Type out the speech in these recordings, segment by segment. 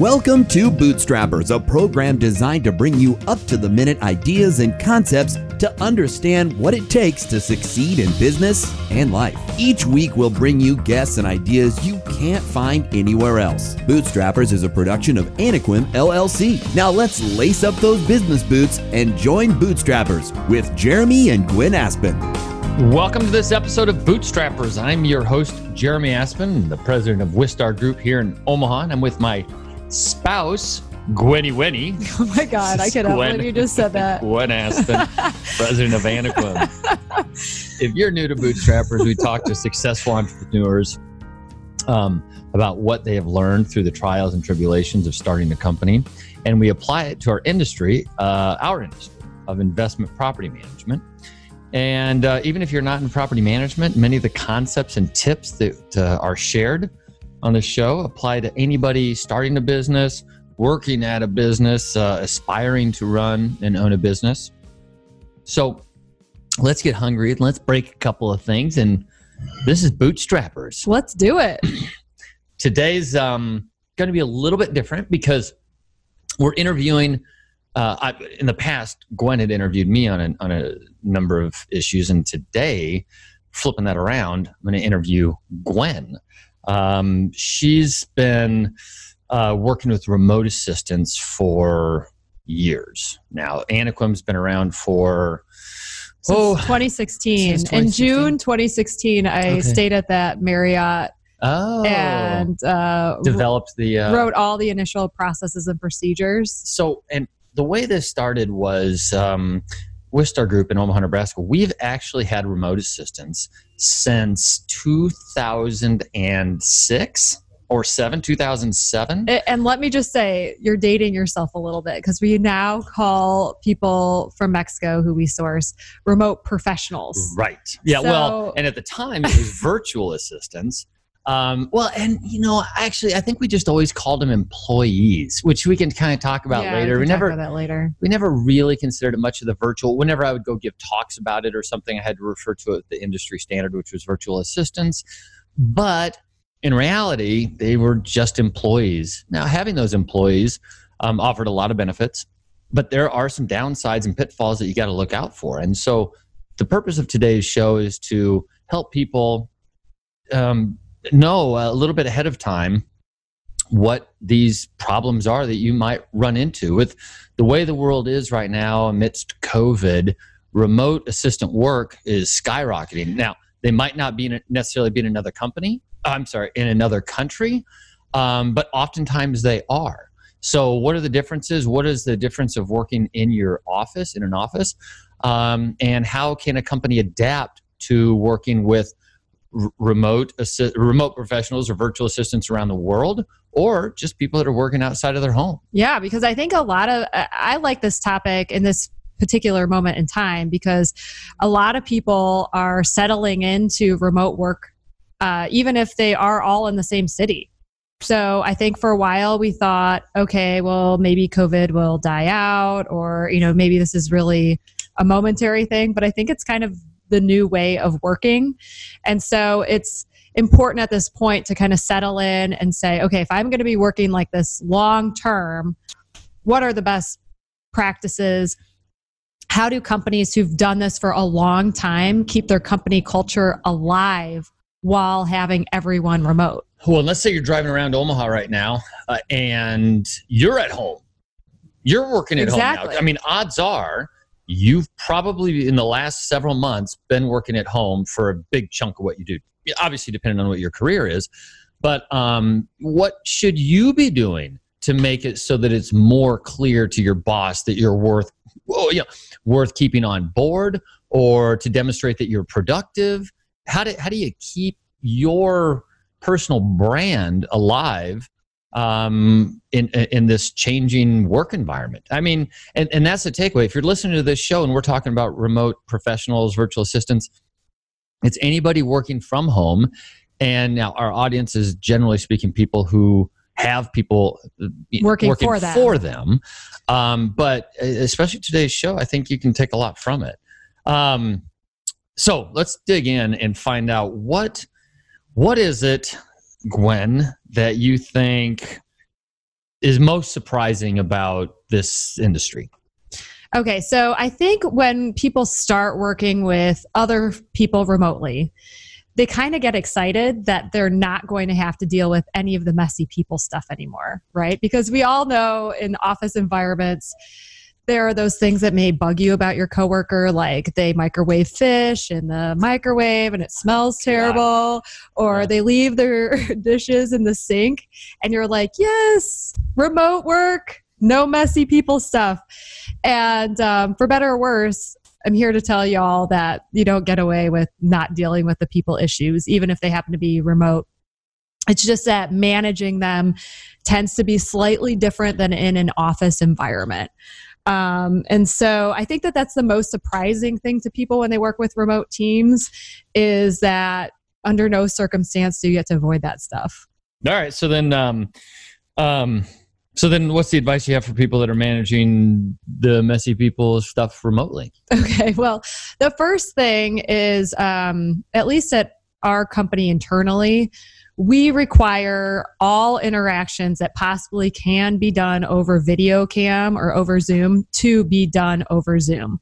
Welcome to Bootstrappers, a program designed to bring you up to the minute ideas and concepts to understand what it takes to succeed in business and life. Each week, we'll bring you guests and ideas you can't find anywhere else. Bootstrappers is a production of Anaquim LLC. Now, let's lace up those business boots and join Bootstrappers with Jeremy and Gwen Aspen. Welcome to this episode of Bootstrappers. I'm your host, Jeremy Aspen, the president of Wistar Group here in Omaha. And I'm with my spouse, Gwenny Wenny. Oh my God, I cannot Gwen- believe you just said that. Gwen Aspen, president of Anaquim. if you're new to Bootstrappers, we talk to successful entrepreneurs um, about what they have learned through the trials and tribulations of starting a company. And we apply it to our industry, uh, our industry of investment property management. And uh, even if you're not in property management, many of the concepts and tips that uh, are shared on the show apply to anybody starting a business, working at a business, uh, aspiring to run and own a business. So let's get hungry and let's break a couple of things. And this is Bootstrappers. Let's do it. Today's um, going to be a little bit different because we're interviewing. Uh, I, in the past, Gwen had interviewed me on a, on a number of issues, and today, flipping that around, I'm going to interview Gwen. Um, she's been uh, working with remote assistants for years now. Anaquim's been around for Since Oh, 2016. since In June 2016, I Okay. stayed at that Marriott oh and uh, developed the uh, wrote all the initial processes and procedures. so and the way this started was um, Wistar Group in Omaha, Nebraska. We've actually had remote assistants since 2006 or seven, 2007. And let me just say, you're dating yourself a little bit because we now call people from Mexico who we source remote professionals. Right. Yeah. well, and at the time it was virtual assistants. Um, well, and you know, actually, I think we just always called them employees, which we can kind of talk about Yeah, later. We, We never, about that later. we never really considered it much of the virtual. Whenever I would go give talks about it or something, I had to refer to it, the industry standard, which was virtual assistants. But in reality, they were just employees. Now, having those employees um, offered a lot of benefits, but there are some downsides and pitfalls that you got to look out for. And so, the purpose of today's show is to help people um, know a little bit ahead of time what these problems are that you might run into with the way the world is right now amidst COVID. Remote assistant work is skyrocketing. Now, they might not be necessarily be in another company. I'm sorry, in another country, um, but oftentimes they are. So, what are the differences? What is the difference of working in your office, in an office? Um, and how can a company adapt to working with remote assi- remote professionals or virtual assistants around the world, or just people that are working outside of their home? Yeah, because I think a lot of I I like this topic in this particular moment in time because a lot of people are settling into remote work, uh, even if they are all in the same city. So I think for a while we thought, okay, well maybe COVID will die out, or you know maybe this is really a momentary thing. But I think it's kind of the new way of working, and so it's important at this point to kind of settle in and say, okay, if I'm going to be working like this long term, what are the best practices? How do companies who've done this for a long time keep their company culture alive while having everyone remote? Well, let's say you're driving around Omaha right now uh, and you're at home. You're working at home now. I mean, odds are you've probably in the last several months been working at home for a big chunk of what you do. Obviously, depending on what your career is. But um, what should you be doing to make it so that it's more clear to your boss that you're worth, well, you know, worth keeping on board, or to demonstrate that you're productive? How do how do you keep your personal brand alive um, in in this changing work environment. I mean, and, and that's the takeaway. If you're listening to this show and we're talking about remote professionals, virtual assistants, it's anybody working from home. And now our audience is generally speaking people who have people uh, Working for them. for them. Um, but uh, especially today's show, I think you can take a lot from it. Um, so let's dig in and find out what what is it, Gwen, that you think is most surprising about this industry? Okay, so I think when people start working with other people remotely, they kind of get excited that they're not going to have to deal with any of the messy people stuff anymore, right? Because we all know in office environments, there are those things that may bug you about your coworker, like they microwave fish in the microwave and it smells terrible, or Yeah. they leave their dishes in the sink, and you're like, yes, remote work, no messy people stuff. And um, for better or worse, I'm here to tell y'all that you don't get away with not dealing with the people issues, even if they happen to be remote. It's just that managing them tends to be slightly different than in an office environment. Um, and so I think that that's the most surprising thing to people when they work with remote teams is that under no circumstance do you get to avoid that stuff. All right. So then, um, um, so then, what's the advice you have for people that are managing the messy people stuff remotely? Okay, well, the first thing is um, at least at our company internally, we require all interactions that possibly can be done over video cam or over Zoom to be done over Zoom.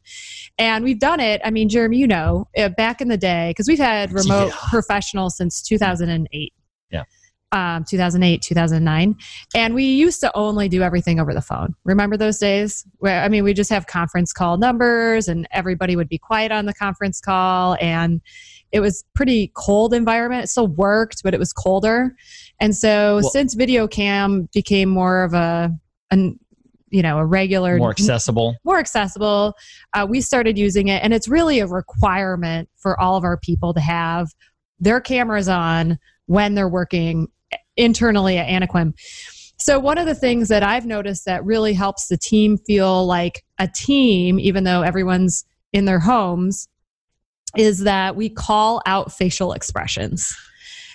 And we've done it, I mean, Jeremy, you know, uh, back in the day, because we've had remote Yeah. professionals since 2008. Yeah. Um, 2008, 2009. And we used to only do everything over the phone. Remember those days? Where, I mean, we just have conference call numbers and everybody would be quiet on the conference call. And it was pretty cold environment. It still worked, but it was colder. And so Well- since video cam became more of a, an, you know, a regular More accessible. more accessible. Uh, we started using it, and it's really a requirement for all of our people to have their cameras on when they're working internally at Anaquim. So, one of the things that I've noticed that really helps the team feel like a team, even though everyone's in their homes, is that we call out facial expressions.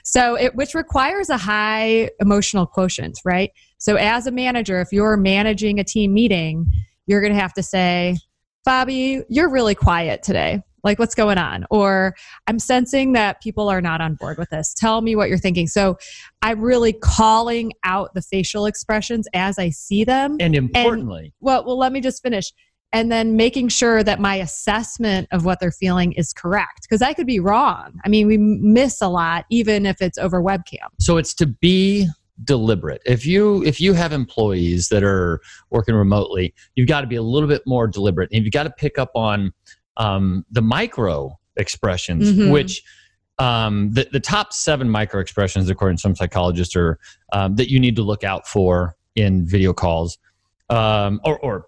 So, it, which requires a high emotional quotient, right? So, as a manager, if you're managing a team meeting, you're going to have to say, Bobby, you're really quiet today. Like, what's going on? Or I'm sensing that people are not on board with this. Tell me what you're thinking. So, I'm really calling out the facial expressions as I see them. And importantly, Well, well, let me just finish. And then making sure that my assessment of what they're feeling is correct because I could be wrong. I mean, we miss a lot, even if it's over webcam. so it's to be deliberate. If you if you have employees that are working remotely, you've got to be a little bit more deliberate, and you've got to pick up on um, the micro expressions, Mhm. which um, the the top seven micro expressions, according to some psychologists, are um, that you need to look out for in video calls, um, or or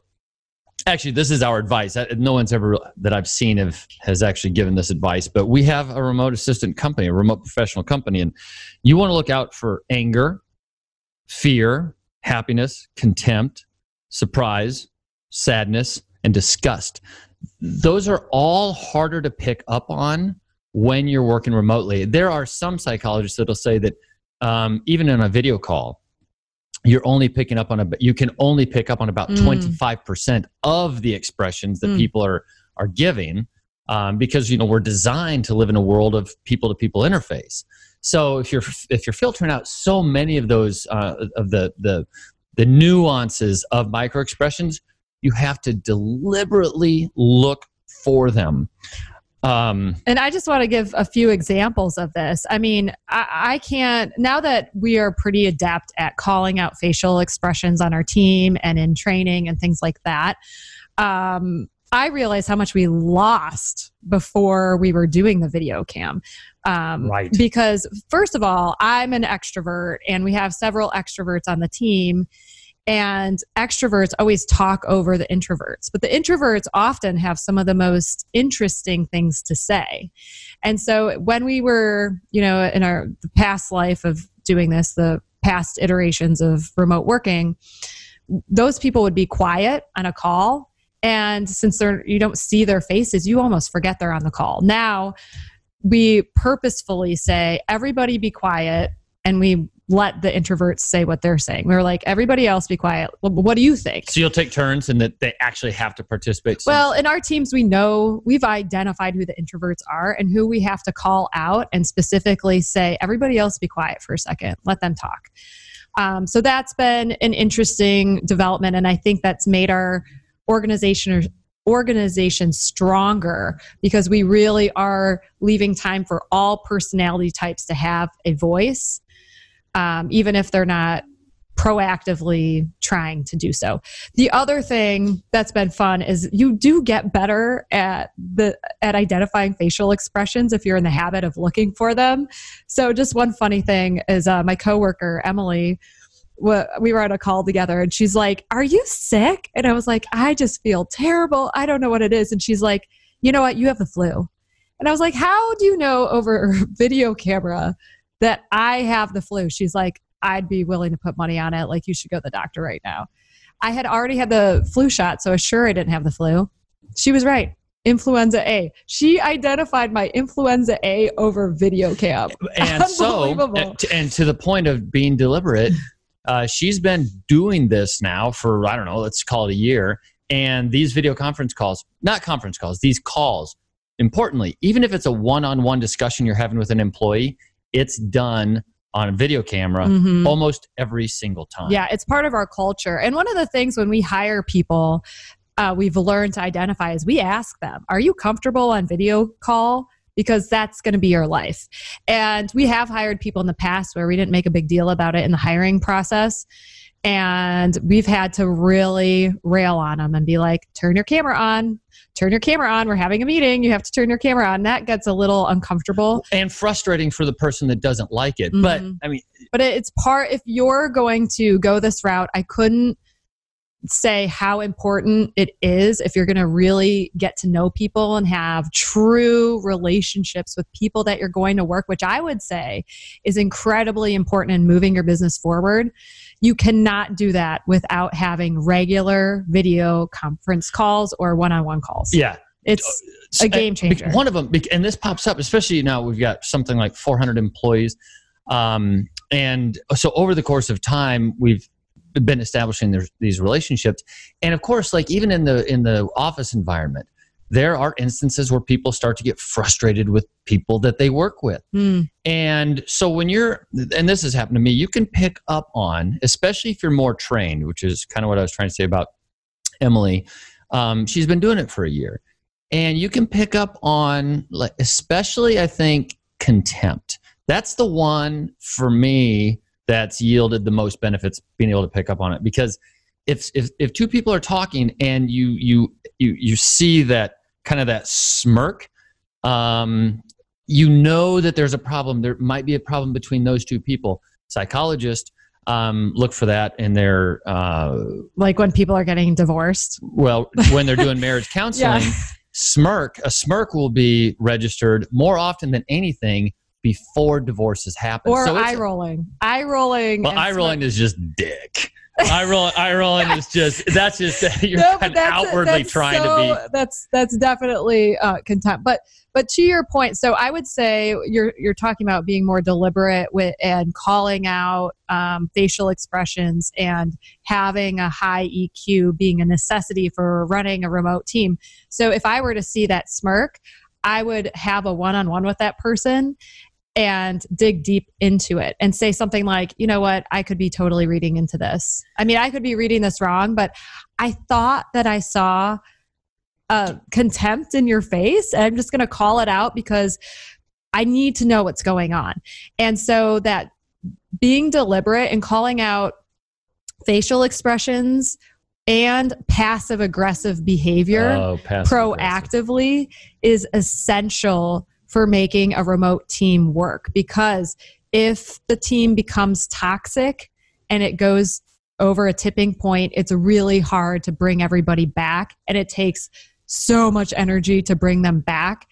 actually this is our advice. No one's ever that i've seen have, has actually given this advice but we have a remote assistant company a remote professional company and you want to look out for anger fear happiness contempt surprise sadness and disgust. Those are all harder to pick up on when you're working remotely. There are some psychologists that'll say that um, even in a video call you're only picking up on a you can only pick up on about Mm. 25% of the expressions that Mm. people are are giving um, because you know we're designed to live in a world of people to people interface so if you're if you're filtering out so many of those uh, of the the the nuances of micro expressions you have to deliberately look for them um, And I just want to give a few examples of this. I mean, I, I can't, now that we are pretty adept at calling out facial expressions on our team and in training and things like that, um, I realize how much we lost before we were doing the video cam. Um, Right. Because, first of all, I'm an extrovert and we have several extroverts on the team. And extroverts always talk over the introverts, but the introverts often have some of the most interesting things to say. And so when we were, you know, in our past life of doing this, the past iterations of remote working, those people would be quiet on a call. And since they're you don't see their faces, you almost forget they're on the call. Now we purposefully say, everybody be quiet, and we let the introverts say what they're saying. We were like, everybody else be quiet. Well, What do you think? so you'll take turns and that they actually have to participate Well, in our teams, we know we've identified who the introverts are and who we have to call out and specifically say, everybody else be quiet for a second, let them talk. Um, so that's been an interesting development, and I think that's made our organization organization stronger because we really are leaving time for all personality types to have a voice, um, even if they're not proactively trying to do so. The other thing that's been fun is you do get better at the at identifying facial expressions if you're in the habit of looking for them. So just one funny thing is uh, my coworker Emily we were on a call together and she's like, Are you sick? And I was like, I just feel terrible. I don't know what it is. And she's like, You know what? You have the flu. And I was like, How do you know over video camera that I have the flu? She's like, I'd be willing to put money on it. Like, you should go to the doctor right now. I had already had the flu shot, so I sure I didn't have the flu. She was right. Influenza A. She identified my influenza A over video cam. And so, and to the point of being deliberate, uh, she's been doing this now for, I don't know, let's call it a year. And these video conference calls, not conference calls, these calls, importantly, even if it's a one on one discussion you're having with an employee, it's done on a video camera mm-hmm. almost every single time. Yeah, it's part of our culture. And one of the things when we hire people, uh, we've learned to identify is we ask them, Are you comfortable on video call? because that's going to be your life. And we have hired people in the past where we didn't make a big deal about it in the hiring process. And we've had to really rail on them and be like, turn your camera on, turn your camera on. We're having a meeting. You have to turn your camera on. That gets a little uncomfortable and frustrating for the person that doesn't like it. Mm-hmm. But I mean, but it's part, if you're going to go this route, I couldn't say how important it is if you're going to really get to know people and have true relationships with people that you're going to work which i would say is incredibly important in moving your business forward. You cannot do that without having regular video conference calls or one-on-one calls. Yeah. It's a game changer. one of them and this pops up especially now we've got something like 400 employees. Um, and so over the course of time we've been establishing their, these relationships. And of course like even in the in the office environment there are instances where people start to get frustrated with people that they work with. Mm. and so when you're and this has happened to me you can pick up on especially if you're more trained which is kind of what i was trying to say about emily um, she's been doing it for a year. And you can pick up on like especially i think contempt. That's the one for me that's yielded the most benefits being able to pick up on it. Because if if, if two people are talking and you you you you see that kind of that smirk um, you know that there's a problem. There might be a problem between those two people. Psychologists um, look for that in their uh, like when people are getting divorced. Well when they're doing marriage counseling yeah. smirk a smirk will be registered more often than anything before divorces happen. Or so eye rolling. Eye rolling. Well, eye rolling is just dick. eye rolling, eye rolling is just that's just you're no, kind of outwardly trying so, to be. That's that's definitely uh, contempt. But but to your point, so I would say you're you're talking about being more deliberate with and calling out um, facial expressions and having a high EQ being a necessity for running a remote team. So if I were to see that smirk, I would have a one on one with that person and dig deep into it and say something like, you know what, I could be totally reading into this. I mean, I could be reading this wrong, but I thought that I saw uh, contempt in your face. And I'm just going to call it out because I need to know what's going on. And so that being deliberate and calling out facial expressions and passive aggressive behavior oh, proactively is essential for making a remote team work because if the team becomes toxic and it goes over a tipping point, it's really hard to bring everybody back. And it takes so much energy to bring them back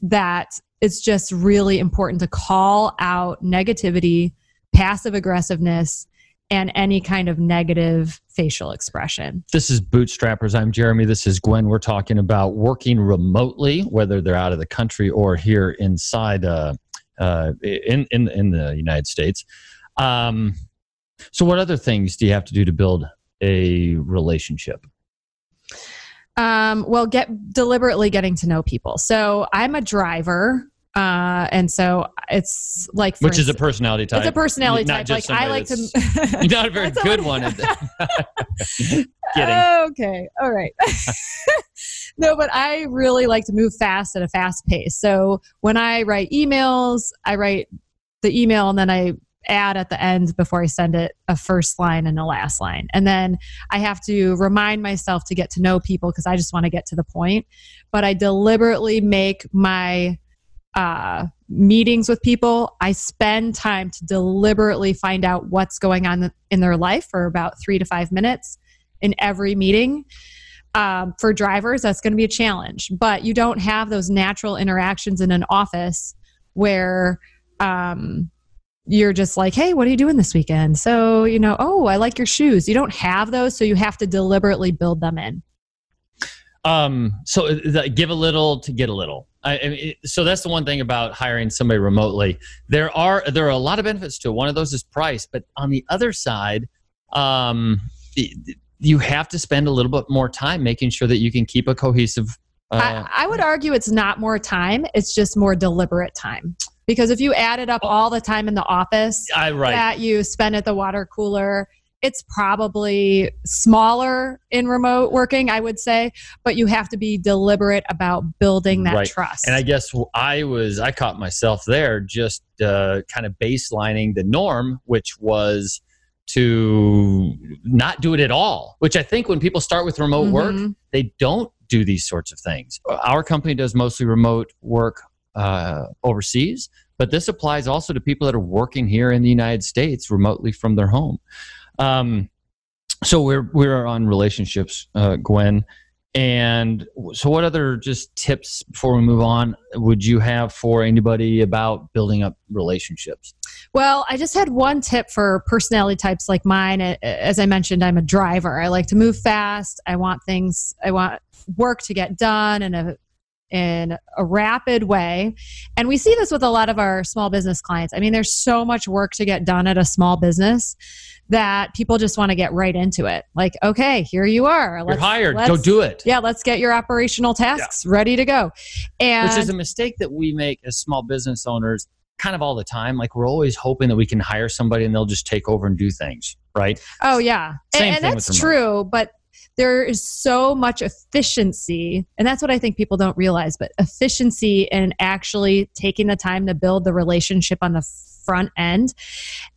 that it's just really important to call out negativity, passive aggressiveness, and any kind of negative facial expression. This is Bootstrappers. I'm Jeremy. This is Gwen. We're talking about working remotely, whether they're out of the country or here inside uh, uh, in, in, in the United States. Um, so, what other things do you have to do to build a relationship? Um, well, get deliberately getting to know people. So, I'm a driver Uh, and so it's like for Which is a personality type. it's a personality Not type. just Like I like to. Not a very good one. Kidding. Okay. All right. no, but I really like to move fast at a fast pace. So when I write emails, I write the email and then I add at the end before I send it a first line and a last line. And then I have to remind myself to get to know people because I just want to get to the point. But I deliberately make my uh, meetings with people, I spend time to deliberately find out what's going on in their life for about three to five minutes in every meeting. Um, for drivers, that's going to be a challenge, but you don't have those natural interactions in an office where um, you're just like, hey, what are you doing this weekend? So, you know, oh, I like your shoes. You don't have those, so you have to deliberately build them in. Um, so uh, give a little to get a little. I, I mean, so that's the one thing about hiring somebody remotely. There are there are a lot of benefits to it. One of those is price, but on the other side, um, you have to spend a little bit more time making sure that you can keep a cohesive. Uh, I, I would argue it's not more time, it's just more deliberate time. Because if you added up all the time in the office I, right. that you spend at the water cooler, it's probably smaller in remote working, I would say, but you have to be deliberate about building that Right. trust. And I guess I was I caught myself there just uh, kind of baselining the norm, which was to not do it at all. Which I think when people start with remote work, Mhm. they don't do these sorts of things. Our company does mostly remote work uh, overseas, but this applies also to people that are working here in the United States remotely from their home. Um, so we're we're on relationships, uh, Gwen. And so, what other just tips before we move on would you have for anybody about building up relationships? Well, I just had one tip for personality types like mine. As I mentioned, I'm a driver. I like to move fast. I want things, I want work to get done in a in a rapid way. And we see this with a lot of our small business clients. I mean, there's so much work to get done at a small business that people just want to get right into it. Like, okay, here you are. You're hired. Go let's- do it. Yeah, let's get your operational tasks ready to go. And Which is a mistake that we make as small business owners kind of all the time. Like we're always hoping that we can hire somebody and they'll just take over and do things, right? Oh yeah, Same and, and that's true. But there is so much efficiency, and that's what I think people don't realize. But efficiency in actually taking the time to build the relationship on the front end,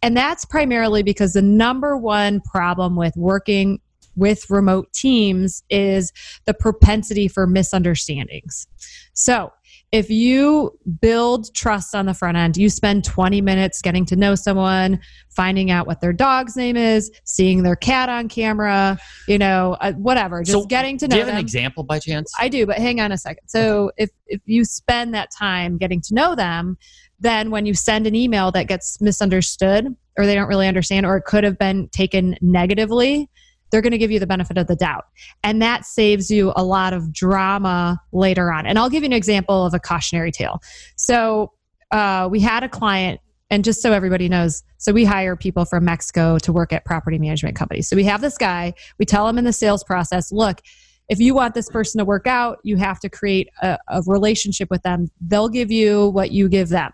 and that's primarily because the number one problem with working with remote teams is the propensity for misunderstandings. So if you build trust on the front end, you spend 20 minutes getting to know someone, finding out what their dog's name is, seeing their cat on camera, you know, uh, whatever, just So, getting to Do know you have them. an example by chance? I do, but hang on a second. So if if you spend that time getting to know them, then when you send an email that gets misunderstood or they don't really understand or it could have been taken negatively, they're going to give you the benefit of the doubt. And that saves you a lot of drama later on. And I'll give you an example of a cautionary tale. So uh, we had a client and just so everybody knows, so we hire people from Mexico to work at property management companies. So we have this guy, we tell him in the sales process, look, if you want this person to work out, you have to create a, a relationship with them. They'll give you what you give them.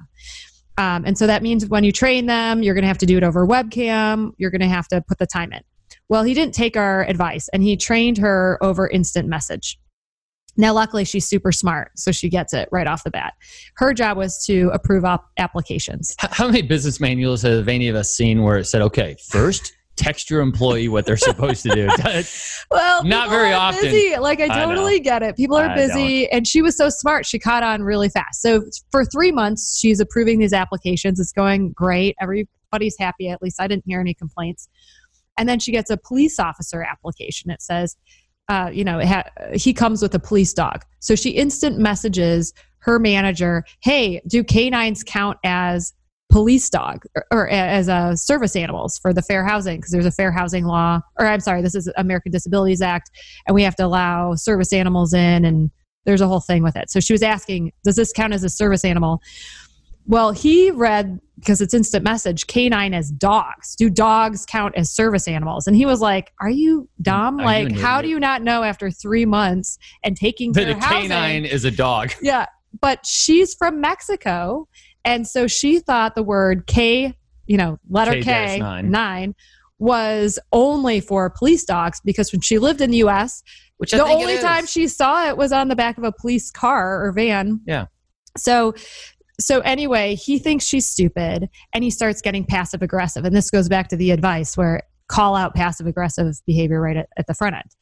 Um, and so that means when you train them, you're going to have to do it over webcam. You're going to have to put the time in. Well, he didn't take our advice and he trained her over instant message. Now, luckily, she's super smart, so she gets it right off the bat. Her job was to approve op- applications. How many business manuals have any of us seen where it said, okay, first text your employee what they're supposed to do? Well, Not very are often. Busy. Like I I totally get it. People are I busy, and she was so smart. She caught on really fast. So for three months, she's approving these applications. It's going great. Everybody's happy. At least I didn't hear any complaints. And then she gets a police officer application. It says, uh, you know, ha- he comes with a police dog. So she instant messages her manager, "Hey, do canines count as?" police dog or, or as uh, service animals for the fair housing because there's a fair housing law or i'm sorry this is american disabilities act and we have to allow service animals in and there's a whole thing with it so she was asking does this count as a service animal well he read because it's instant message canine as dogs do dogs count as service animals and he was like are you dumb Are like an how idiot? do you not know after three months and taking that a housing canine is a dog. yeah. but she's from Mexico. And so she thought the word K, you know, letter K, K nine. nine was only for police dogs because when she lived in the US, which the only time she saw it was on the back of a police car or van. Yeah. So so anyway, he thinks she's stupid and he starts getting passive aggressive. And this goes back to the advice where call out passive aggressive behavior right at, at the front end.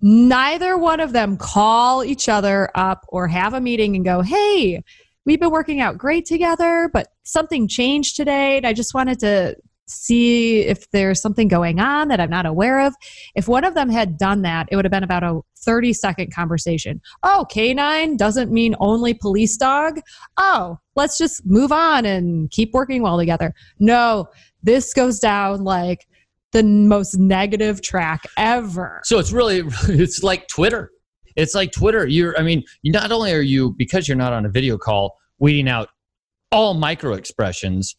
Neither one of them call each other up or have a meeting and go, hey, we've been working out great together, but something changed today. And I just wanted to see if there's something going on that I'm not aware of. If one of them had done that, it would have been about a 30 second conversation. Oh, canine doesn't mean only police dog. Oh, let's just move on and keep working well together. No, this goes down like the most negative track ever. So it's really, it's like Twitter. It's like Twitter. You're, I mean, not only are you, because you're not on a video call, weeding out all micro expressions,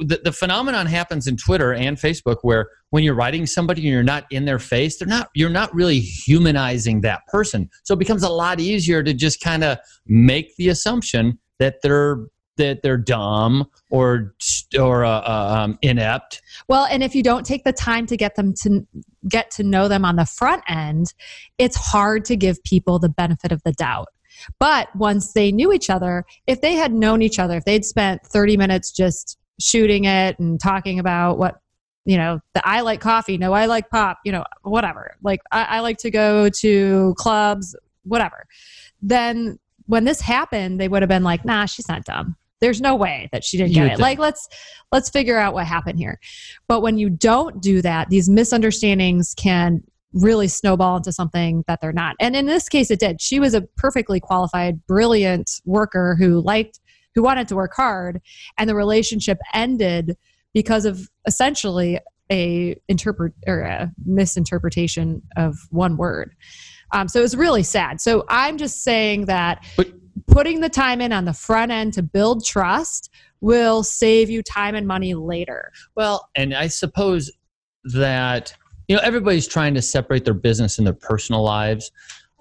the, the phenomenon happens in Twitter and Facebook where when you're writing somebody and you're not in their face, they're not you're not really humanizing that person. So it becomes a lot easier to just kind of make the assumption that they're that they're dumb or or uh, uh, um, inept. Well, and if you don't take the time to get them to get to know them on the front end, it's hard to give people the benefit of the doubt. But once they knew each other, if they had known each other, if they'd spent 30 minutes just shooting it and talking about what you know the i like coffee no i like pop you know whatever. Like I, I, like to go to clubs whatever. Then when this happened they would have been like nah she's not dumb. There's no way that she didn't get it. think. like let's let's figure out what happened here. But when you don't do that these misunderstandings can really snowball into something that they're not. And in this case it did. She was a perfectly qualified brilliant worker who liked who wanted to work hard and the relationship ended because of essentially a interpret or a misinterpretation of one word. Um, so it was really sad. So i'm just saying that but, putting the time in on the front end to build trust will save you time and money later. Well and i suppose that you know everybody's trying to separate their business and their personal lives.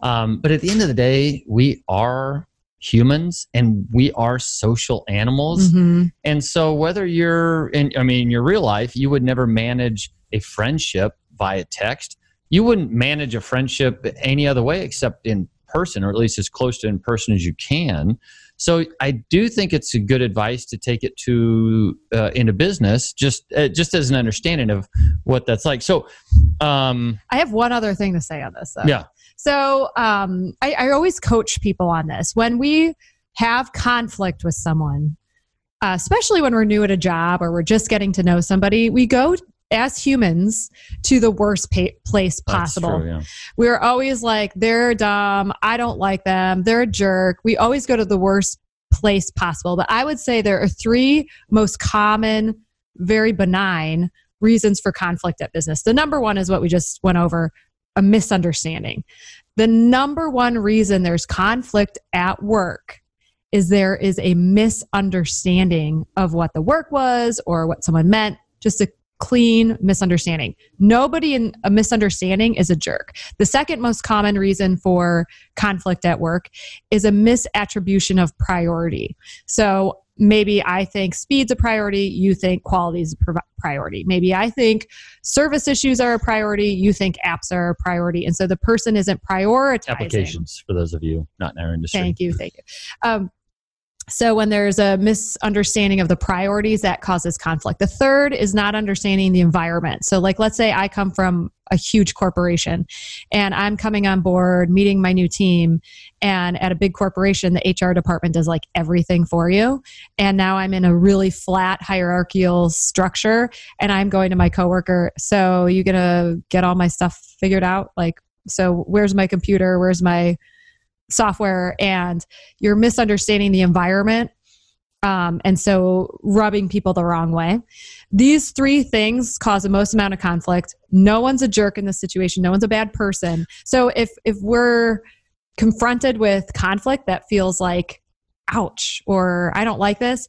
Um, but at the end of the day we are humans and we are social animals. Mm-hmm. And so whether you're in I mean in your real life, you would never manage a friendship via text. You wouldn't manage a friendship any other way except in person or at least as close to in person as you can. So I do think it's a good advice to take it to uh, into business, just uh, just as an understanding of what that's like. So, um, I have one other thing to say on this. Though. Yeah. So um, I, I always coach people on this. When we have conflict with someone, uh, especially when we're new at a job or we're just getting to know somebody, we go as humans to the worst pa- place possible. True, yeah. We're always like, they're dumb. I don't like them. They're a jerk. We always go to the worst place possible. But I would say there are three most common, very benign reasons for conflict at business. The number one is what we just went over a misunderstanding. The number one reason there's conflict at work is there is a misunderstanding of what the work was or what someone meant, just a clean misunderstanding. Nobody in a misunderstanding is a jerk. The second most common reason for conflict at work is a misattribution of priority. So maybe I think speed's a priority, you think quality is a priority. Maybe I think service issues are a priority, you think apps are a priority. And so the person isn't prioritizing. Applications, for those of you not in our industry. Thank you, thank you. Um, so when there's a misunderstanding of the priorities, that causes conflict. The third is not understanding the environment. So, like, let's say I come from a huge corporation and I'm coming on board, meeting my new team, and at a big corporation, the HR department does like everything for you. And now I'm in a really flat hierarchical structure, and I'm going to my coworker. So, you gonna get all my stuff figured out? Like, so where's my computer? Where's my software and you're misunderstanding the environment um, and so rubbing people the wrong way. These three things cause the most amount of conflict. No one's a jerk in this situation. No one's a bad person. So if if we're confronted with conflict that feels like ouch or i don't like this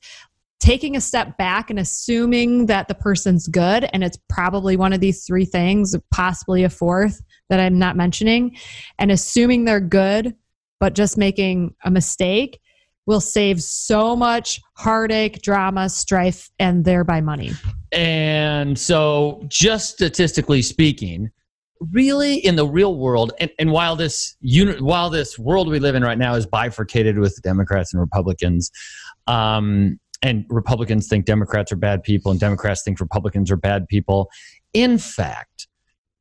taking a step back and assuming that the person's good and it's probably one of these three things possibly a fourth that i'm not mentioning and assuming they're good but just making a mistake will save so much heartache, drama, strife, and thereby money. And so, just statistically speaking, really in the real world, and, and while this uni- while this world we live in right now is bifurcated with Democrats and Republicans, um, and Republicans think Democrats are bad people, and Democrats think Republicans are bad people. In fact,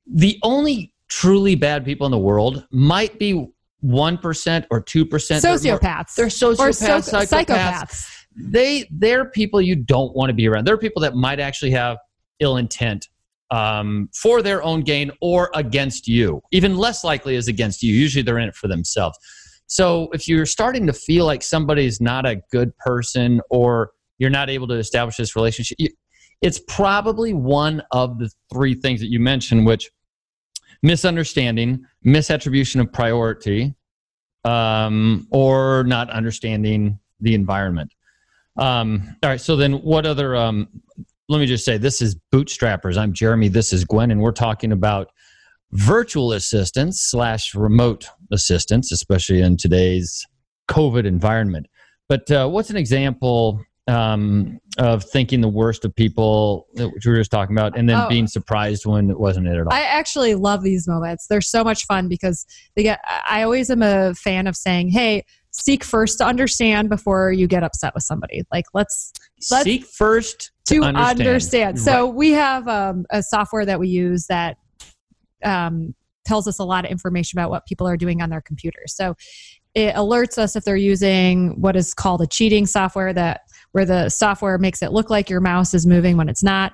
the only truly bad people in the world might be one percent or two percent. Sociopaths. They're, sociopaths, or so- psychopaths. psychopaths. They they're people you don't want to be around. They're people that might actually have ill intent um, for their own gain or against you. Even less likely is against you. Usually they're in it for themselves. So if you're starting to feel like somebody's not a good person or you're not able to establish this relationship, you, it's probably one of the three things that you mentioned, which misunderstanding, misattribution of priority, um, or not understanding the environment. Um, all right. So then, what other? Um, let me just say, this is Bootstrappers. I'm Jeremy. This is Gwen, and we're talking about virtual assistants slash remote assistants, especially in today's COVID environment. But uh, what's an example um, of thinking the worst of people, which we were just talking about, and then Oh. being surprised when it wasn't it at all? I actually love these moments. They're so much fun because they get. I always am a fan of saying, "Hey, seek first to understand before you get upset with somebody." Like, let's let's- Seek first to understand. understand. So Right. we have um, a software that we use that um, tells us a lot of information about what people are doing on their computers. So it alerts us if they're using what is called a cheating software that where the software makes it look like your mouse is moving when it's not.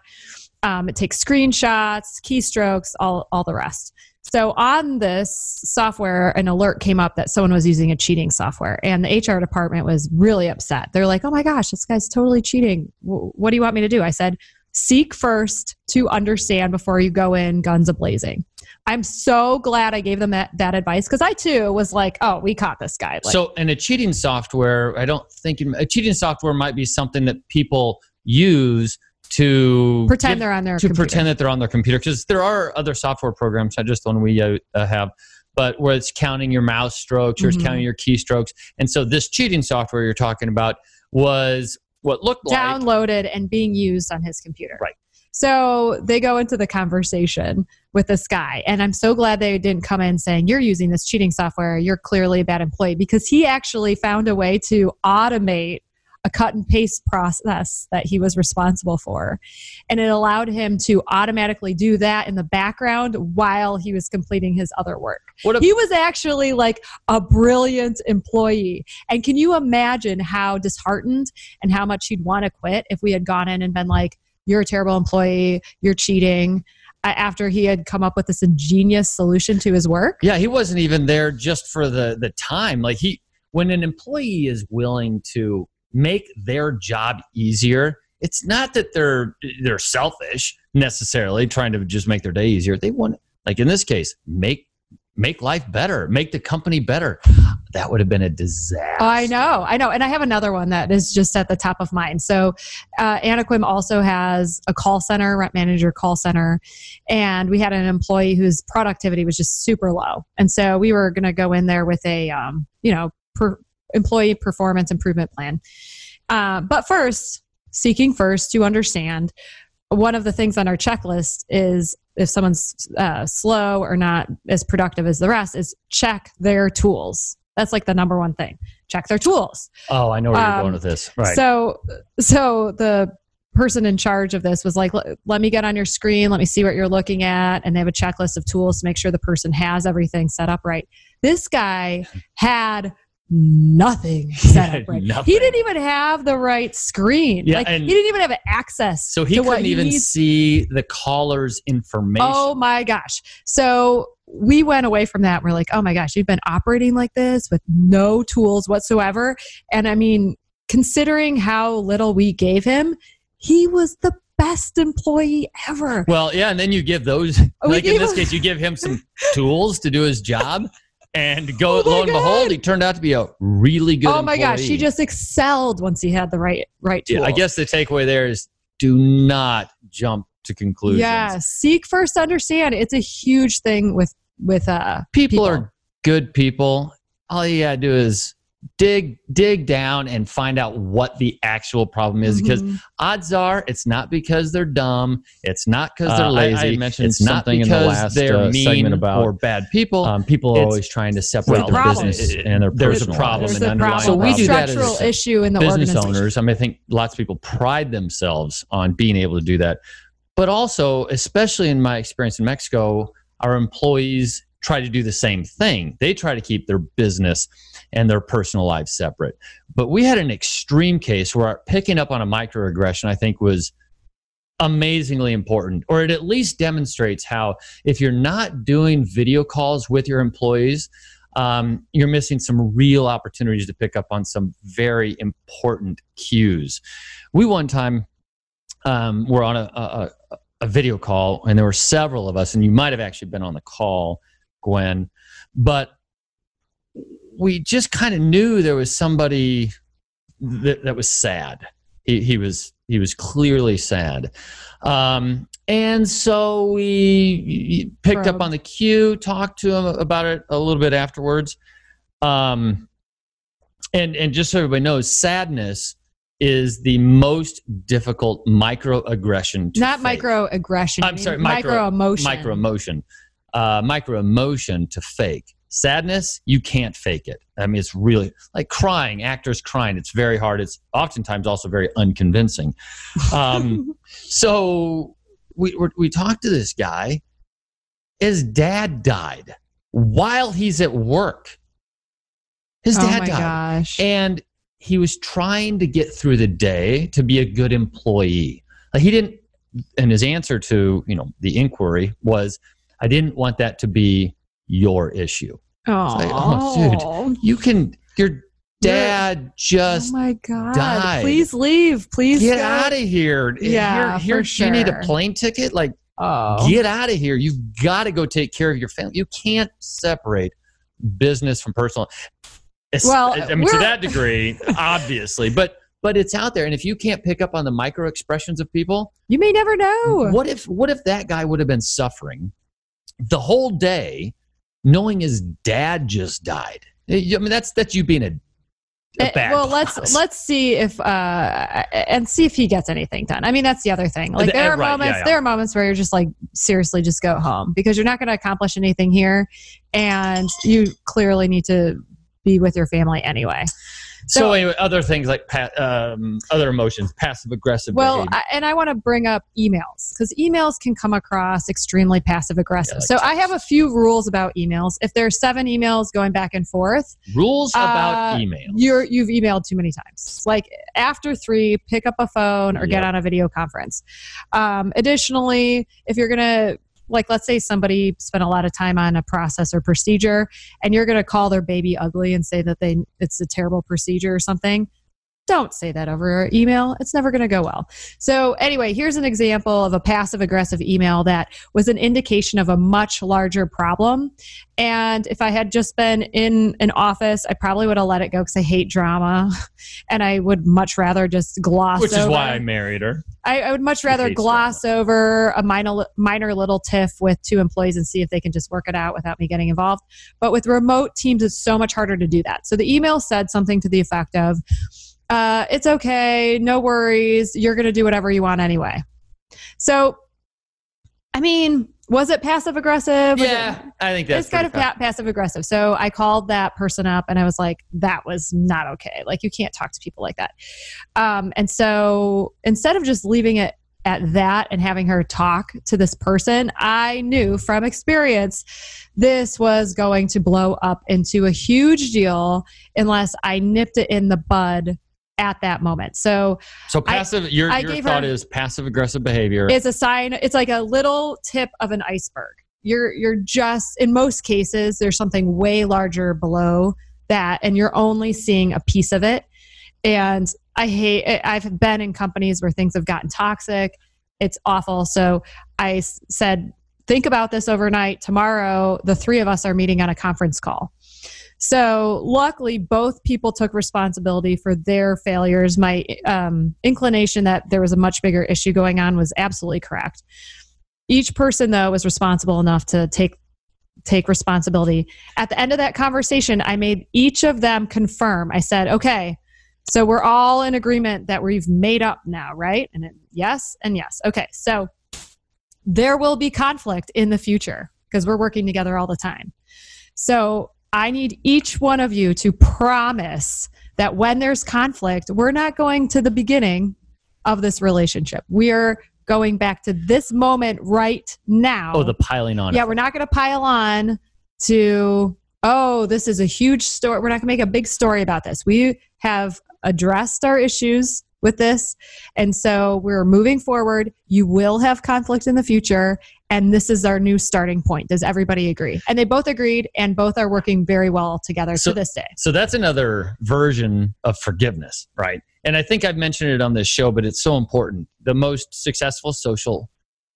Um, it takes screenshots, keystrokes, all all the rest. So on this software, an alert came up that someone was using a cheating software, and the HR department was really upset. They're like, "Oh my gosh, this guy's totally cheating. What do you want me to do?" I said, "Seek first to understand before you go in guns a blazing." I'm so glad I gave them that, that advice because I too was like, "Oh, we caught this guy." Like, so, and a cheating software, I don't think a cheating software might be something that people use to pretend give- they're on their to computer. pretend that they're on their computer because there are other software programs, not just the one we uh, uh, have, but where it's counting your mouse strokes or it's Mhm. counting your keystrokes. And so, this cheating software you're talking about was what looked like downloaded and being used on his computer. Right. So they go into the conversation with this guy, and I'm so glad they didn't come in saying, You're using this cheating software, you're clearly a bad employee, because he actually found a way to automate a cut and paste process that he was responsible for. And it allowed him to automatically do that in the background while he was completing his other work. A- he was actually like a brilliant employee. And can you imagine how disheartened and how much he'd want to quit if we had gone in and been like, you're a terrible employee, you're cheating, after he had come up with this ingenious solution to his work? Yeah, he wasn't even there just for the the time. Like he when an employee is willing to make their job easier, it's not that they're they're selfish necessarily trying to just make their day easier. They want like in this case, make make life better, make the company better. That would have been a disaster. I know, I know. And I have another one that is just at the top of mind. So, uh, Anaquim also has a call center, rent manager call center. And we had an employee whose productivity was just super low. And so we were going to go in there with a, um, you know, per, employee performance improvement plan. Uh, but first, seeking first to understand one of the things on our checklist is if someone's uh, slow or not as productive as the rest is check their tools. That's like the number one thing. Check their tools. Oh, I know where you're Um, going with this. Right. so so the person in charge of this was like let me get on your screen. Let me see what you're looking at. And they have a checklist of tools to make sure the person has everything set up right. This guy had nothing set up right Nothing. he didn't even have the right screen Yeah, like he didn't even have access so he to couldn't even needs- see the caller's information. Oh my gosh. So we went away from that. We're like, oh my gosh, you've been operating like this with no tools whatsoever. And I mean, considering how little we gave him, he was the best employee ever. Well, yeah, and then you give those we like in this him- case, you give him some tools to do his job, and go Oh lo and behold, he turned out to be a really good. oh my gosh, he just excelled once he had the right right tools. Yeah, I guess the takeaway there is do not jump to conclusions. Yeah, seek first, understand. It's a huge thing with with uh people, People. are good people. All you gotta do is dig dig down and find out what the actual problem is because Mhm. odds are it's not because they're dumb it's not because they're Uh, I- I lazy mentioned it's not something in because the last, they're uh, mean segment about, or bad people Um, people are It's- always trying to separate Well, their problem. business and their There's a personal problem. There's an a underlying problem. So we do that structural as issue in the business owners. I mean, I think lots of people pride themselves on being able to do that. But also, especially in my experience in Mexico, our employees try to do the same thing. They try to keep their business and their personal lives separate. But we had an extreme case where picking up on a microaggression, I think, was amazingly important, or it at least demonstrates how if you're not doing video calls with your employees, um, you're missing some real opportunities to pick up on some very important cues. We one time um, were on a, a- a video call, and there were several of us, and you might have actually been on the call, Gwen, but we just kind of knew there was somebody that, that was sad. He, he was he was clearly sad, um, and so we picked up on the cue, talked to him about it a little bit afterwards, um, and and just so everybody knows, sadness is the most difficult microaggression. To Not fake. microaggression. I'm sorry, micro- micro emotion. micro emotion uh, micro emotion to fake. Sadness you can't fake it. I mean it's really like crying actors crying it's very hard. It's oftentimes also very unconvincing. Um, so we, we talked to this guy. His dad died while he's at work. His oh dad my died. gosh. and he was trying to get through the day to be a good employee. Like he didn't and his answer to you know the inquiry was i didn't want that to be your issue. Oh, like, oh, you can your dad just oh my god! died. Please leave. Please get out of here. Yeah, here, here you need a plane ticket? Like Oh, get out of here. You've got to go take care of your family you can't separate business from personal Es- Well, i mean to that degree obviously but but it's out there. And if you can't pick up on the micro expressions of people you may never know. what if what if that guy would have been suffering the whole day knowing his dad just died i mean that's that's you being a, a Eh, bad well, boss. let's let's see if uh and see if he gets anything done. I mean, that's the other thing. Like The- there are right, yeah, moments yeah. there are moments where you're just like seriously just go home because you're not going to accomplish anything here and you clearly need to be with your family anyway. So, so- anyway other things like um, other emotions passive aggressive Well. I, and I want to bring up emails because emails can come across extremely passive aggressive. Yeah, like so I have a few rules about emails. If there's seven emails going back and forth, rules about emails. you're you've emailed too many times. Like after three, pick up a phone or get on a video conference. Um, additionally, if you're gonna like let's say somebody spent a lot of time on a process or procedure and you're going to call their baby ugly and say that they it's a terrible procedure or something don't say that over email it's never going to go well so anyway here's an example of a passive aggressive email that was an indication of a much larger problem and if i had just been in an office i probably would have let it go because i hate drama and i would much rather just gloss over. which is why i married her I, I would much rather gloss over a minor minor little tiff with two employees and see if they can just work it out without me getting involved. But with remote teams, it's so much harder to do that. So the email said something to the effect of, uh, "It's okay, no worries. You're going to do whatever you want anyway." So, I mean, was it passive aggressive? Was it- yeah i think that's it's kind of pa- passive aggressive. So I called that person up and I was like, that was not okay. Like, you can't talk to people like that. Um, and so instead of just leaving it at that and having her talk to this person, I knew from experience this was going to blow up into a huge deal unless I nipped it in the bud at that moment. So so passive your, I your thought is passive aggressive behavior. it's a sign it's like a little tip of an iceberg. You're you're just in most cases there's something way larger below that and you're only seeing a piece of it. And i hate I- i've been in companies where things have gotten toxic. It's awful. So I said think about this overnight. Tomorrow the three of us are meeting on a conference call so luckily both people took responsibility for their failures my um, inclination that there was a much bigger issue going on was absolutely correct each person though was responsible enough to take take responsibility. At the end of that conversation, I made each of them confirm. I said, okay, so we're all in agreement that we've made up now, right? And it, yes and yes. Okay, so there will be conflict in the future because we're working together all the time. So I need each one of you to promise that when there's conflict, we're not going to the beginning of this relationship. We are going back to this moment right now. Oh, the piling on. Yeah, we're not going to pile on to, oh, this is a huge story. We're not going to make a big story about this. We have addressed our issues with this. And so we're moving forward. You will have conflict in the future. And this is our new starting point. Does everybody agree? And they both agreed, and both are working very well together So- to this day. So that's another version of forgiveness, right? And I think I've mentioned it on this show, but it's so important. The most successful social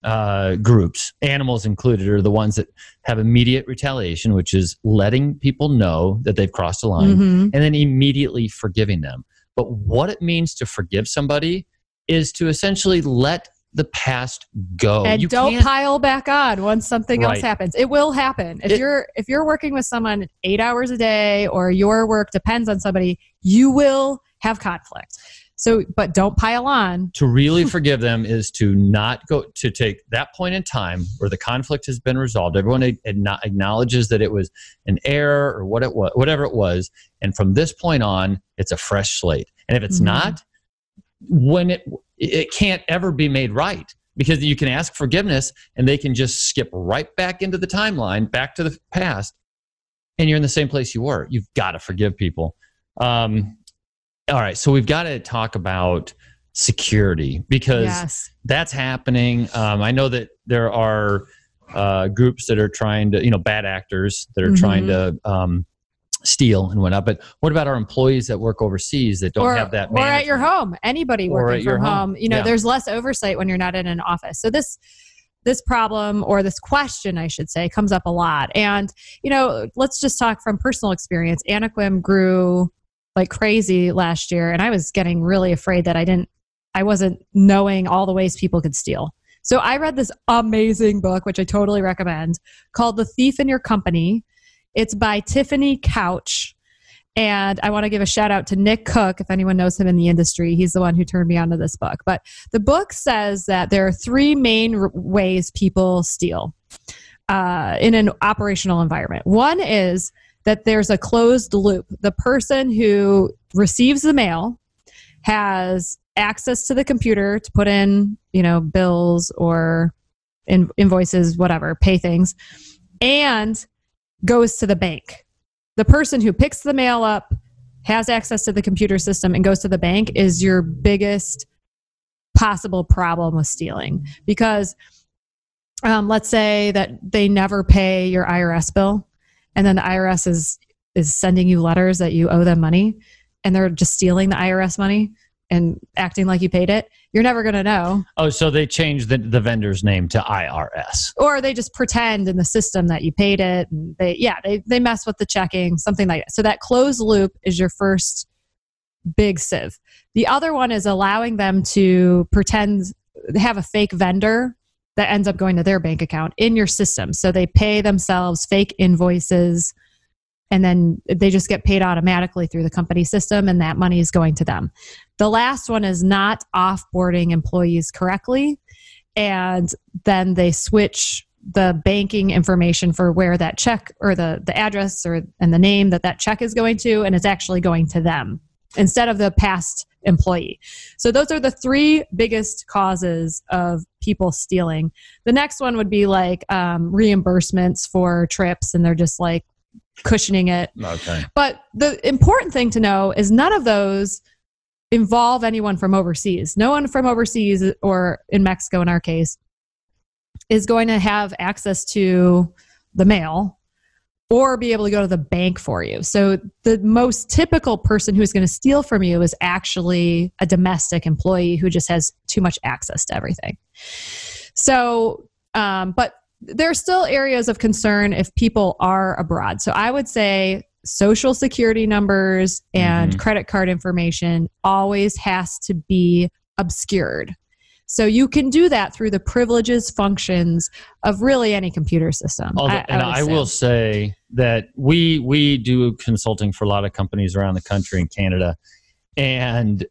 uh, groups, animals included, are the ones that have immediate retaliation, which is letting people know that they've crossed a line Mhm. and then immediately forgiving them. But what it means to forgive somebody is to essentially let the past go. and You don't pile back on once something else happens. It will happen. If It- you're if you're working with someone eight hours a day or your work depends on somebody you will have conflict. So but don't pile on. To really forgive them is to not go to take that point in time where the conflict has been resolved. Everyone acknowledges that it was an error or what it was whatever it was. And from this point on it's a fresh slate. And if it's Mhm. not when it it can't ever be made right because you can ask forgiveness and they can just skip right back into the timeline back to the past and you're in the same place you were. You've got to forgive people. Um, all right. So we've got to talk about security because yes. that's happening. Um, i know that there are uh, groups that are trying to you know bad actors that are trying to um, steal and whatnot but what about our employees that work overseas that don't or, have that or at your home anybody Or working at your from home. home. You know Yeah. there's less oversight when you're not in an office. So this this problem or this question i should say comes up a lot. And you know let's just talk from personal experience. Anaquim grew like crazy last year and i was getting really afraid that i didn't i wasn't knowing all the ways people could steal. So i read this amazing book which i totally recommend called the thief in your company it's by tiffany couch and I want to give a shout out to Nick Cook, if anyone knows him in the industry. He's the one who turned me onto this book. But the book says that there are three main r- ways people steal uh, in an operational environment. One is that there's a closed loop. The person who receives the mail has access to the computer to put in, you know, bills or in, invoices, whatever, pay things, and goes to the bank. The person who picks the mail up has access to the computer system and goes to the bank is your biggest possible problem with stealing. Because um, let's say that they never pay your irs bill and then the irs is is sending you letters that you owe them money and they're just stealing the irs money and acting like you paid it you're never going to know. Oh so they changed the, the vendor's name to irs or they just pretend in the system that you paid it and they yeah they, they mess with the checking something like that. So that closed loop is your first big sieve. The other one is allowing them to pretend they have a fake vendor that ends up going to their bank account in your system. So they pay themselves fake invoices and then they just get paid automatically through the company system and that money is going to them. The last one is not offboarding employees correctly. And then they switch the banking information for where that check or the the address or and the name that that check is going to and it's actually going to them instead of the past employee. So those are the three biggest causes of people stealing. The next one would be like um, reimbursements for trips and they're just like cushioning it okay but the important thing to know is none of those involve anyone from overseas. No one from overseas or in Mexico in our case is going to have access to the mail or be able to go to the bank for you. So the most typical person who's going to steal from you is actually a domestic employee who just has too much access to everything. So, um, but there are still areas of concern if people are abroad. So I would say social security numbers and Mhm. credit card information always has to be obscured. So you can do that through the privileges functions of really any computer system. Although, I, and I, will say that we we do consulting for a lot of companies around the country in Canada, and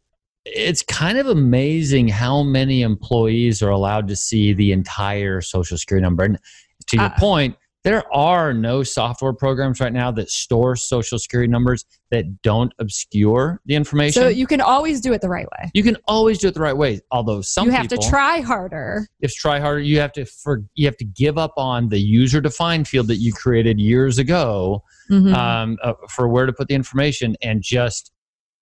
it's kind of amazing how many employees are allowed to see the entire social security number. And to your Uh, point, there are no software programs right now that store social security numbers that don't obscure the information. So you can always do it the right way. you can always do it the right way. Although some you have people, to try harder. if try harder, you have to for you have to give up on the user defined field that you created years ago Mhm. um, uh, for where to put the information and just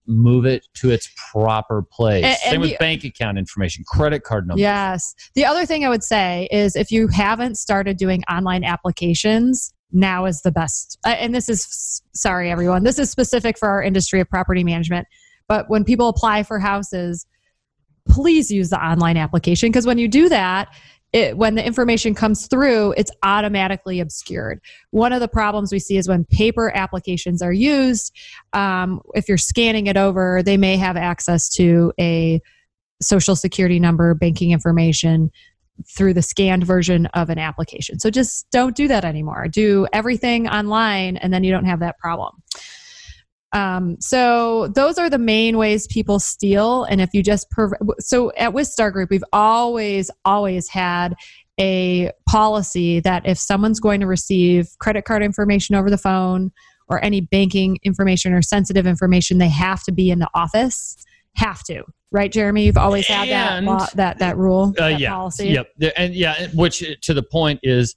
move it to its proper place. And- Same and with the- bank account information, credit card numbers. Yes. The other thing I would say is if you haven't started doing online applications, now is the best. uh, And this is, sorry, everyone, this is specific for our industry of property management. But when people apply for houses, please use the online application because when you do that, it, when the information comes through, it's automatically obscured. One of the problems we see is when paper applications are used, um, if you're scanning it over, they may have access to a social security number, banking information through the scanned version of an application. So just don't do that anymore. Do everything online and then you don't have that problem. Um, so those are the main ways people steal. And if you just, so at Wistar Group, we've always, always had a policy that if someone's going to receive credit card information over the phone or any banking information or sensitive information, they have to be in the office. Have to, right, Jeremy? You've always had that And- law, that that rule, Uh, that yeah. policy. Yep. And yeah, which to the point is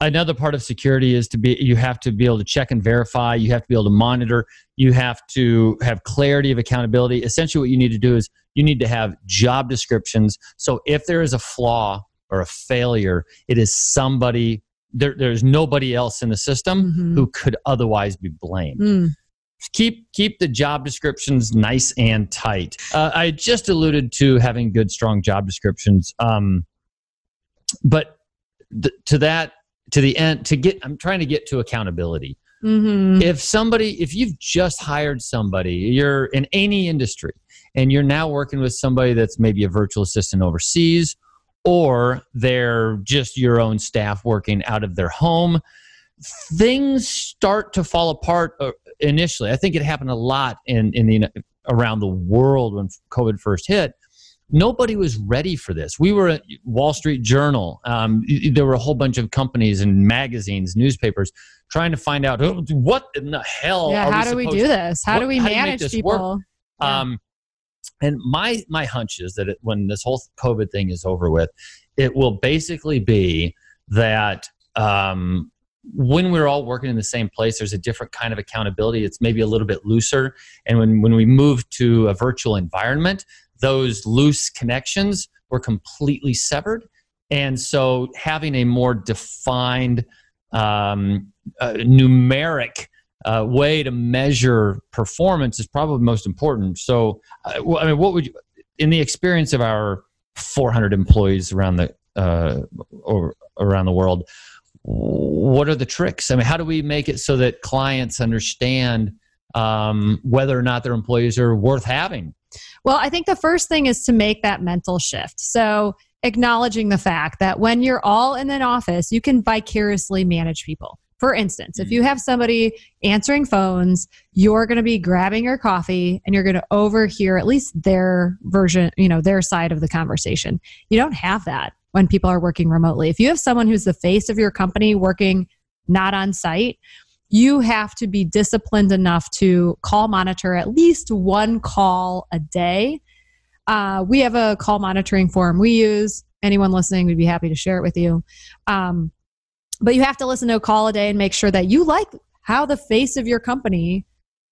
another part of security is to be you have to be able to check and verify, you have to be able to monitor, you have to have clarity of accountability. Essentially what you need to do is you need to have job descriptions. So if there is a flaw or a failure, it is somebody there, there's nobody else in the system Mhm. who could otherwise be blamed Mm. keep keep the job descriptions nice and tight. Uh, I just alluded to having good, strong job descriptions, um, but th- to that to the end to get i'm trying to get to accountability. Mhm. if somebody if you've just hired somebody you're in any industry and you're now working with somebody that's maybe a virtual assistant overseas or they're just your own staff working out of their home things start to fall apart uh, initially. I think it happened a lot in in the around the world when covid first hit nobody was ready for this. We were at Wall Street Journal. Um, there were a whole bunch of companies and magazines, newspapers, trying to find out "Oh, what in the hell. yeah, are how do we do this? How what- do we do manage this people? Yeah. Um, and my my hunch is that it, when this whole COVID thing is over with, it will basically be that um, when we're all working in the same place, there's a different kind of accountability. It's maybe a little bit looser, and when when we move to a virtual environment, those loose connections were completely severed, and so having a more defined um, uh, numeric uh, way to measure performance is probably most important. So, uh, I mean, what would you, in the experience of our 400 employees around the uh, or around the world, what are the tricks? I mean, how do we make it so that clients understand um, whether or not their employees are worth having? Well, I think the first thing is to make that mental shift. So, acknowledging the fact that when you're all in an office, you can vicariously manage people. For instance, if mm. you have somebody answering phones, you're going to be grabbing your coffee and you're going to overhear at least their version, you know, their side of the conversation. You don't have that when people are working remotely. If you have someone who's the face of your company working not on site, you have to be disciplined enough to call monitor at least one call a day. Uh, we have a call monitoring form we use. Anyone listening, we'd be happy to share it with you. Um, but you have to listen to a call a day and make sure that you like how the face of your company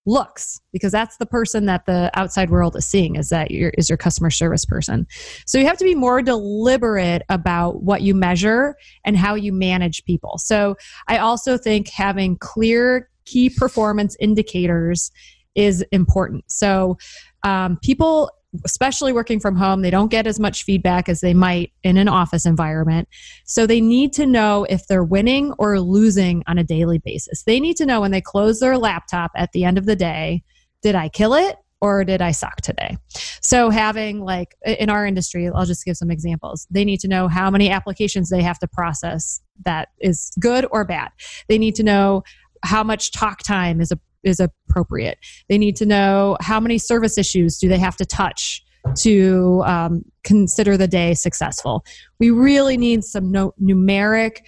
looks because that's the person that the outside world is seeing is that your is your customer service person. So you have to be more deliberate about what you measure and how you manage people. So i also think having clear key performance indicators is important. So um, people especially working from home they don't get as much feedback as they might in an office environment so they need to know if they're winning or losing on a daily basis they need to know when they close their laptop at the end of the day did i kill it or did I suck today? So, having like in our industry, I'll just give some examples. They need to know how many applications they have to process that is good or bad. They need to know how much talk time is a, is appropriate. They need to know how many service issues do they have to touch to um, consider the day successful. We really need some no, numeric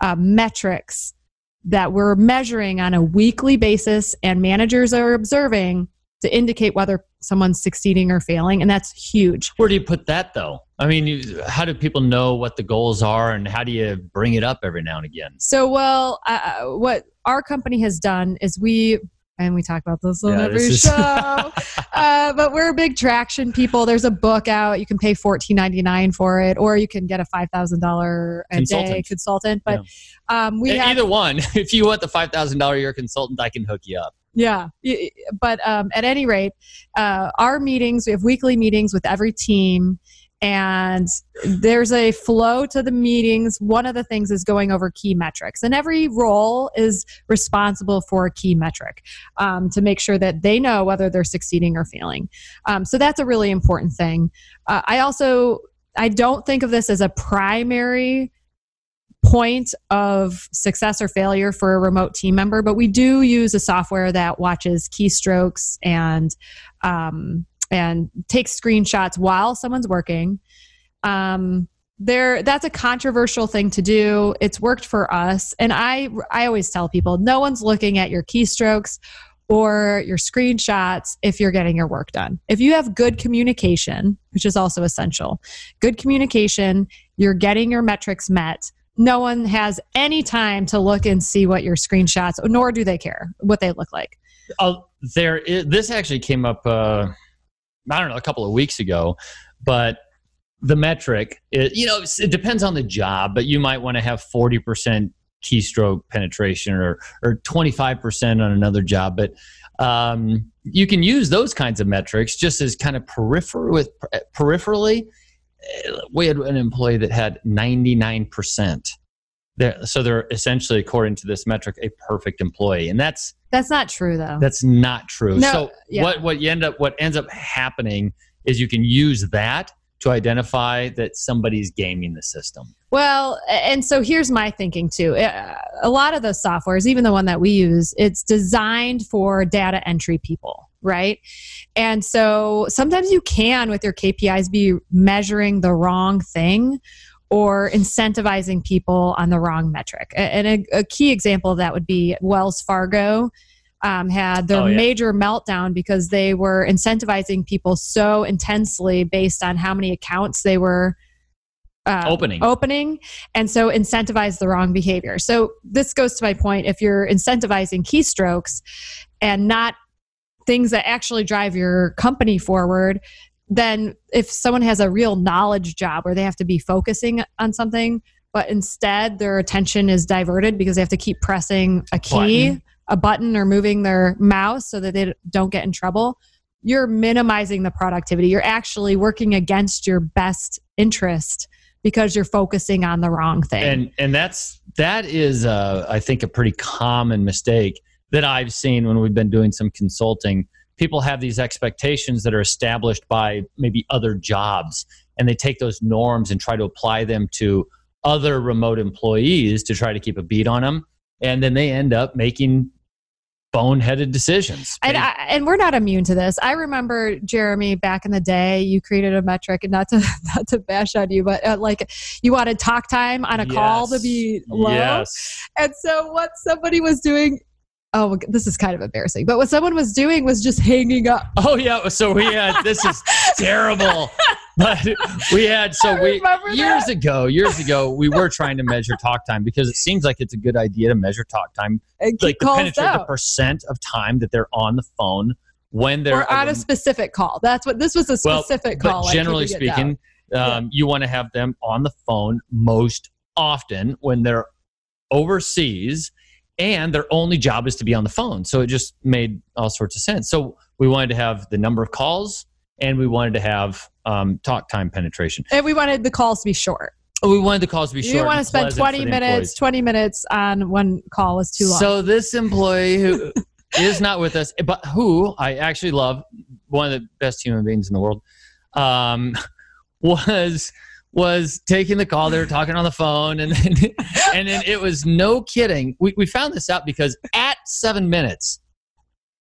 uh, metrics that we're measuring on a weekly basis and managers are observing to indicate whether someone's succeeding or failing and that's huge where do you put that though i mean you, how do people know what the goals are and how do you bring it up every now and again so well uh, what our company has done is we and we talk about this on yeah, every this show. uh, but we're big traction people. There's a book out. You can pay fourteen ninety nine for it, or you can get a five thousand dollar a consultant. day consultant. But yeah. um, we have, either one. If you want the five thousand dollar year consultant, I can hook you up. Yeah, but um, at any rate, uh, our meetings we have weekly meetings with every team and there's a flow to the meetings. One of the things is going over key metrics, and every role is responsible for a key metric um, to make sure that they know whether they're succeeding or failing. Um, so that's a really important thing. Uh, I also I don't think of this as a primary point of success or failure for a remote team member, but we do use a software that watches keystrokes and um, and take screenshots while someone's working. Um, there that's a controversial thing to do. It's worked for us. And i i always tell people no one's looking at your keystrokes or your screenshots if you're getting your work done. If you have good communication which is also essential good communication you're getting your metrics met no one has any time to look and see what your screenshots nor do they care what they look like. Uh, there is, this actually came up uh I don't know, a couple of weeks ago, but the metric, it, you know, it depends on the job, but you might want to have 40% keystroke penetration or, or 25% on another job. But um, you can use those kinds of metrics just as kind of peripheral with peripherally. We had an employee that had 99%. They're, so they're essentially, according to this metric, a perfect employee, and that's that's not true, though. That's not true. No, so yeah. what what you end up what ends up happening is you can use that to identify that somebody's gaming the system. Well, and so here's my thinking too. A lot of those softwares, even the one that we use, it's designed for data entry people, right? And so sometimes you can, with your KPIs, be measuring the wrong thing or incentivizing people on the wrong metric. And a, a key example of that would be Wells Fargo. Um, had their oh, yeah. major meltdown because they were incentivizing people so intensely based on how many accounts they were uh, opening opening and so incentivize the wrong behavior so this goes to my point if you're incentivizing keystrokes and not things that actually drive your company forward then if someone has a real knowledge job where they have to be focusing on something but instead their attention is diverted because they have to keep pressing a key button. a button or moving their mouse so that they don't get in trouble you're minimizing the productivity you're actually working against your best interest because you're focusing on the wrong thing and and that's that is uh, i think a pretty common mistake that i've seen when we've been doing some consulting people have these expectations that are established by maybe other jobs and they take those norms and try to apply them to other remote employees to try to keep a beat on them and then they end up making boneheaded decisions. And, I, and we're not immune to this. I remember Jeremy back in the day. You created a metric, and not to not to bash on you, but uh, like you wanted talk time on a yes. call to be low. Yes. And so what somebody was doing oh this is kind of embarrassing but what someone was doing was just hanging up oh yeah so we had this is terrible but we had so we years that. ago years ago we were trying to measure talk time because it seems like it's a good idea to measure talk time like to penetrate out. the percent of time that they're on the phone when they're or on a specific call that's what this was a specific well, call but generally speaking um, yeah. you want to have them on the phone most often when they're overseas and their only job is to be on the phone. So it just made all sorts of sense. So we wanted to have the number of calls and we wanted to have um, talk time penetration. And we wanted the calls to be short. Oh, we wanted the calls to be short. You want to spend 20 minutes, 20 minutes on one call is too long. So this employee who is not with us, but who I actually love, one of the best human beings in the world, um, was was taking the call. They were talking on the phone, and then, and then it was no kidding. We we found this out because at seven minutes,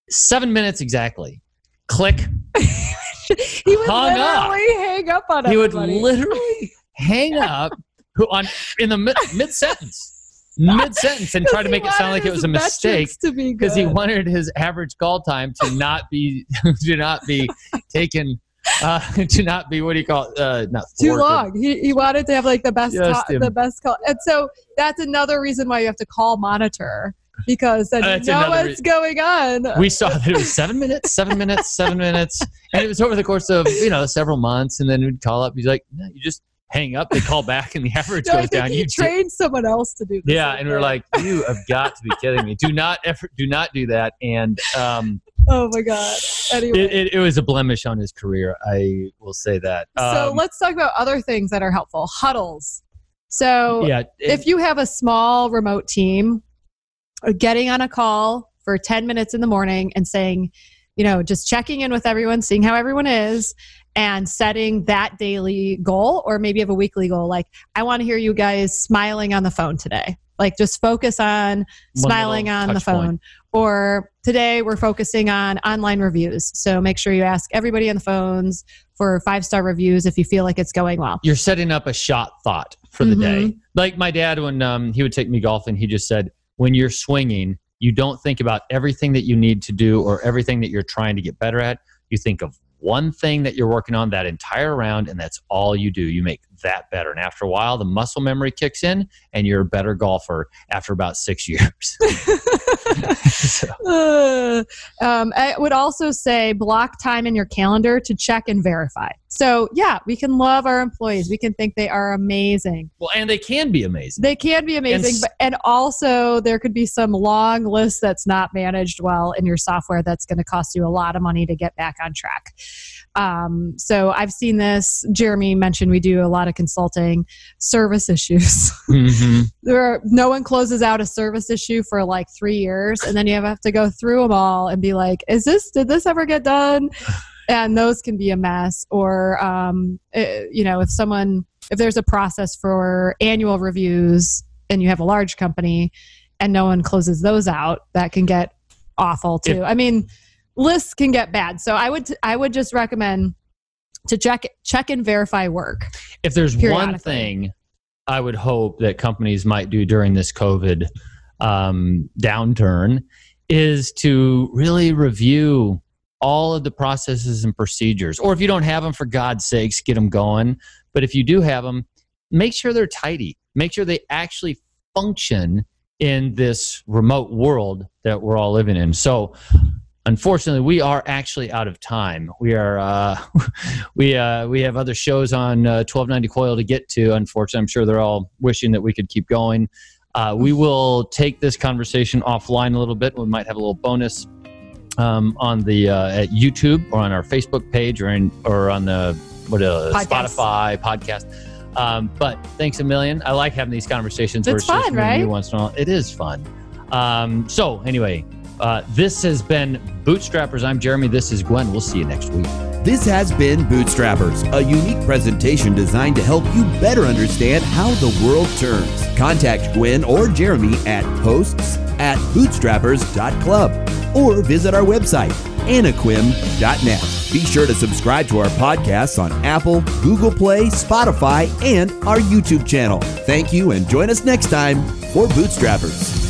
seven minutes exactly, click. he would Hung up. literally hang up on He would literally hang up who- on in the mid, mid sentence, mid sentence, and try to make it sound like it was a mistake metrics to be because he wanted his average call time to not be to not be taken uh, to not be what do you call it? Uh, not too long. He, he wanted to have like the best co- the best call, and so that's another reason why you have to call monitor because then That's you know what's going on. We saw that it was seven minutes, seven minutes, seven minutes, and it was over the course of you know several months. And then we'd call up. He's like, no, "You just hang up." They call back, and the average No, goes down. You trained someone else to do. The yeah, and we we're like, "You have got to be kidding me! Do not ever, do not do that." And um, oh my god. Anyway, it, it, it was a blemish on his career. I will say that. so Um, let's talk about other things that are helpful. Huddles. So yeah, it- if you have a small remote team, getting on a call for 10 minutes in the morning and saying, you know, just checking in with everyone, seeing how everyone is, and setting that daily goal, or maybe have a weekly goal. Like, I want to hear you guys smiling on the phone today. Like, just focus on One smiling on the phone, point. Or today we're focusing on online reviews. So make sure you ask everybody on the phones for five star reviews if you feel like it's going well. you're setting up a shot thought for the day. Mhm. Like my dad, when um, he would take me golfing, he just said, when you're swinging, you don't think about everything that you need to do or everything that you're trying to get better at. You think of one thing that you're working on that entire round, and that's all you do. You make that better. And after a while, the muscle memory kicks in, and you're a better golfer after about six years. So- Uh, um, I would also say block time in your calendar to check and verify. So, yeah, we can love our employees. We can think they are amazing. well, and they can be amazing. They can be amazing, s- but and also there could be some long list that's not managed well in your software that's going to cost you a lot of money to get back on track. Um, so I've seen this. Jeremy mentioned we do a lot of consulting service issues. Mhm. there are, no one closes out a service issue for like three years and then you have to go through them all and be like is this did this ever get done and those can be a mess or um, eh, you know if someone if there's a process for annual reviews and you have a large company and no one closes those out that can get awful too If- i mean lists can get bad so i would i would just recommend to check check and verify work if there's one thing I would hope that companies might do during this COVID um, downturn is to really review all of the processes and procedures. Or if you don't have them, for God's sakes, get them going. But if you do have them, make sure they're tidy. Make sure they actually function in this remote world that we're all living in. So, unfortunately, we are actually out of time. We are uh, we uh, we have other shows on uh, 1290 KOIL to get to. Unfortunately, I'm sure they're all wishing that we could keep going. Uh, we will take this conversation offline a little bit. We might have a little bonus um, on the uh, at YouTube or on our Facebook page or in or on the what uh, Podcast. Spotify podcast. Um, but thanks a million. I like having these conversations It's fun, me and you right? once in a while. It is fun. Um, so anyway, uh, this has been Bootstrappers. I'm Jeremy. This is Gwen. We'll see you next week. This has been Bootstrappers, a unique presentation designed to help you better understand how the world turns. Contact Gwen or Jeremy at hosts at bootstrappers.club or visit our website, anaquim.net. Be sure to subscribe to our podcasts on Apple, Google Play, Spotify, and our YouTube channel. Thank you and join us next time for Bootstrappers.